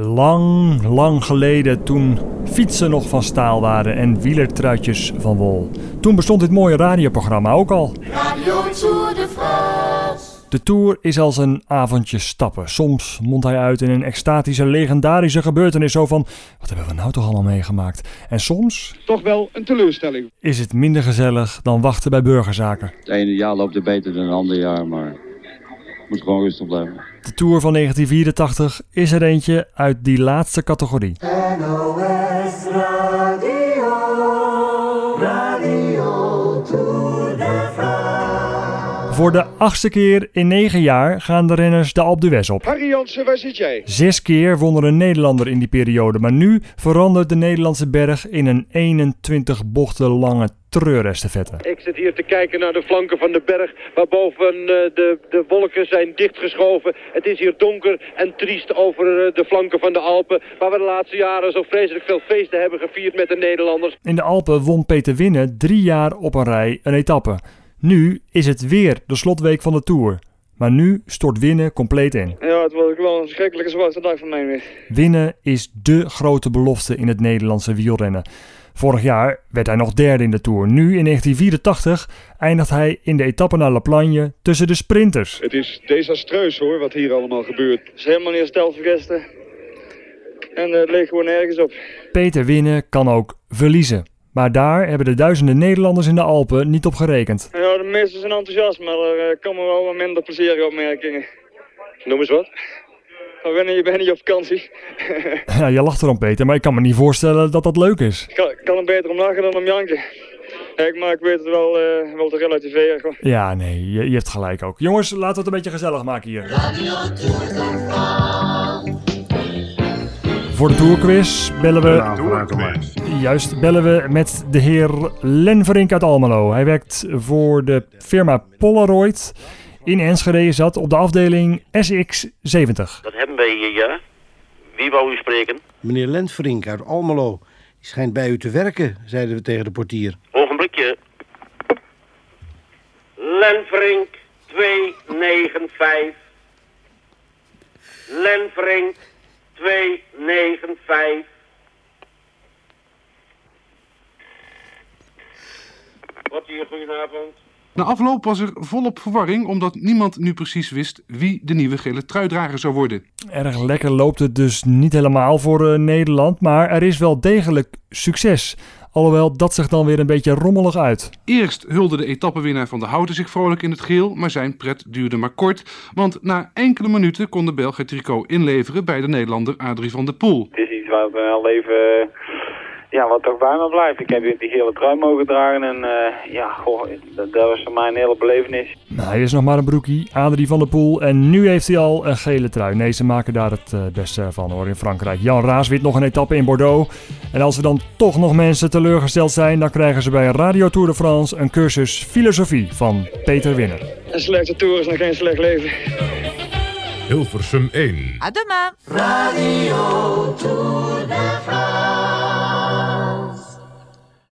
Lang, lang geleden toen fietsen nog van staal waren en wielertruitjes van wol. Toen bestond dit mooie radioprogramma ook al. Radio Tour de France. De Tour is als een avondje stappen. Soms mondt hij uit in een extatische, legendarische gebeurtenis zo van... Wat hebben we nou toch allemaal meegemaakt? En soms toch wel een teleurstelling. is het minder gezellig dan wachten bij burgerzaken. Het ene jaar loopt het beter dan het andere jaar, maar moet gewoon rustig blijven. De Tour van 1984 is er eentje uit die laatste categorie. Voor de achtste keer in negen jaar gaan de renners de Alpe d'Huez op. Harry Jansen, waar zit jij? Zes keer won er een Nederlander in die periode, maar nu verandert de Nederlandse berg in een 21 bochten lange treurestafette. Ik zit hier te kijken naar de flanken van de berg, waarboven eh, de, de wolken zijn dichtgeschoven. Het is hier donker en triest over eh, de flanken van de Alpen, waar we de laatste jaren zo vreselijk veel feesten hebben gevierd met de Nederlanders. In de Alpen won Peter Winnen drie jaar op een rij een etappe. Nu is het weer de slotweek van de Tour. Maar nu stort Winnen compleet in. Ja, het was ook wel een schrikkelijke zwarte dag voor mij weer. Winnen is dé grote belofte in het Nederlandse wielrennen. Vorig jaar werd hij nog derde in de Tour. Nu in 1984 eindigt hij in de etappe naar La Plagne tussen de sprinters. Het is desastreus hoor, wat hier allemaal gebeurt. Het is helemaal niet gisteren. En eh, het leek gewoon nergens op. Peter Winnen kan ook verliezen. Maar daar hebben de duizenden Nederlanders in de Alpen niet op gerekend. Ja, meesten zijn enthousiast, maar er eh, komen wel wat minder plezierige opmerkingen. Noem eens wat. Ben je bent niet op vakantie. Ja, je lacht erom Peter, maar ik kan me niet voorstellen dat dat leuk is. Ik kan, kan er beter om lachen dan om janken. Kijk, maar ik weet het wel, eh, wel te relativeer. gewoon. Ja, nee, je, je hebt gelijk ook. Jongens, laten we het een beetje gezellig maken hier. Radio Tour de France. Voor de Tourquiz bellen we... Juist, bellen we met de heer Len Verink uit Almelo. Hij werkt voor de firma Polaroid. In Enschede zat op de afdeling SX70. Dat hebben wij hier, ja. Wie wou u spreken? Meneer Lentverink uit Almelo. Die schijnt bij u te werken, zeiden we tegen de portier. Ogenblikje. Lenverink 295. Lenverink 295. Wat hier, goedenavond. Na afloop was er volop verwarring omdat niemand nu precies wist wie de nieuwe gele truidrager zou worden. Erg lekker loopt het dus niet helemaal voor eh, Nederland, maar er is wel degelijk succes. Alhoewel dat zich dan weer een beetje rommelig uit. Eerst hulde de etappenwinnaar van de Houten zich vrolijk in het geel, maar zijn pret duurde maar kort. Want na enkele minuten kon de Belg het tricot inleveren bij de Nederlander Adrie van der Poel. Het is iets wat wel even, eh, ja, wat toch bij me blijft. Ik heb hier die gele trui mogen dragen en eh, ja, goh, dat, dat was voor mij een hele belevenis. Nou, hij is nog maar een broekie, Adrie van der Poel. En nu heeft hij al een gele trui. Nee, ze maken daar het eh, beste van hoor in Frankrijk. Jan Raas wint nog een etappe in Bordeaux. En als er dan toch nog mensen teleurgesteld zijn, dan krijgen ze bij Radio Tour de France een cursus filosofie van Peter Winner. Een slechte tour is nog geen slecht leven. Hilversum 1. À demain Radio Tour de France.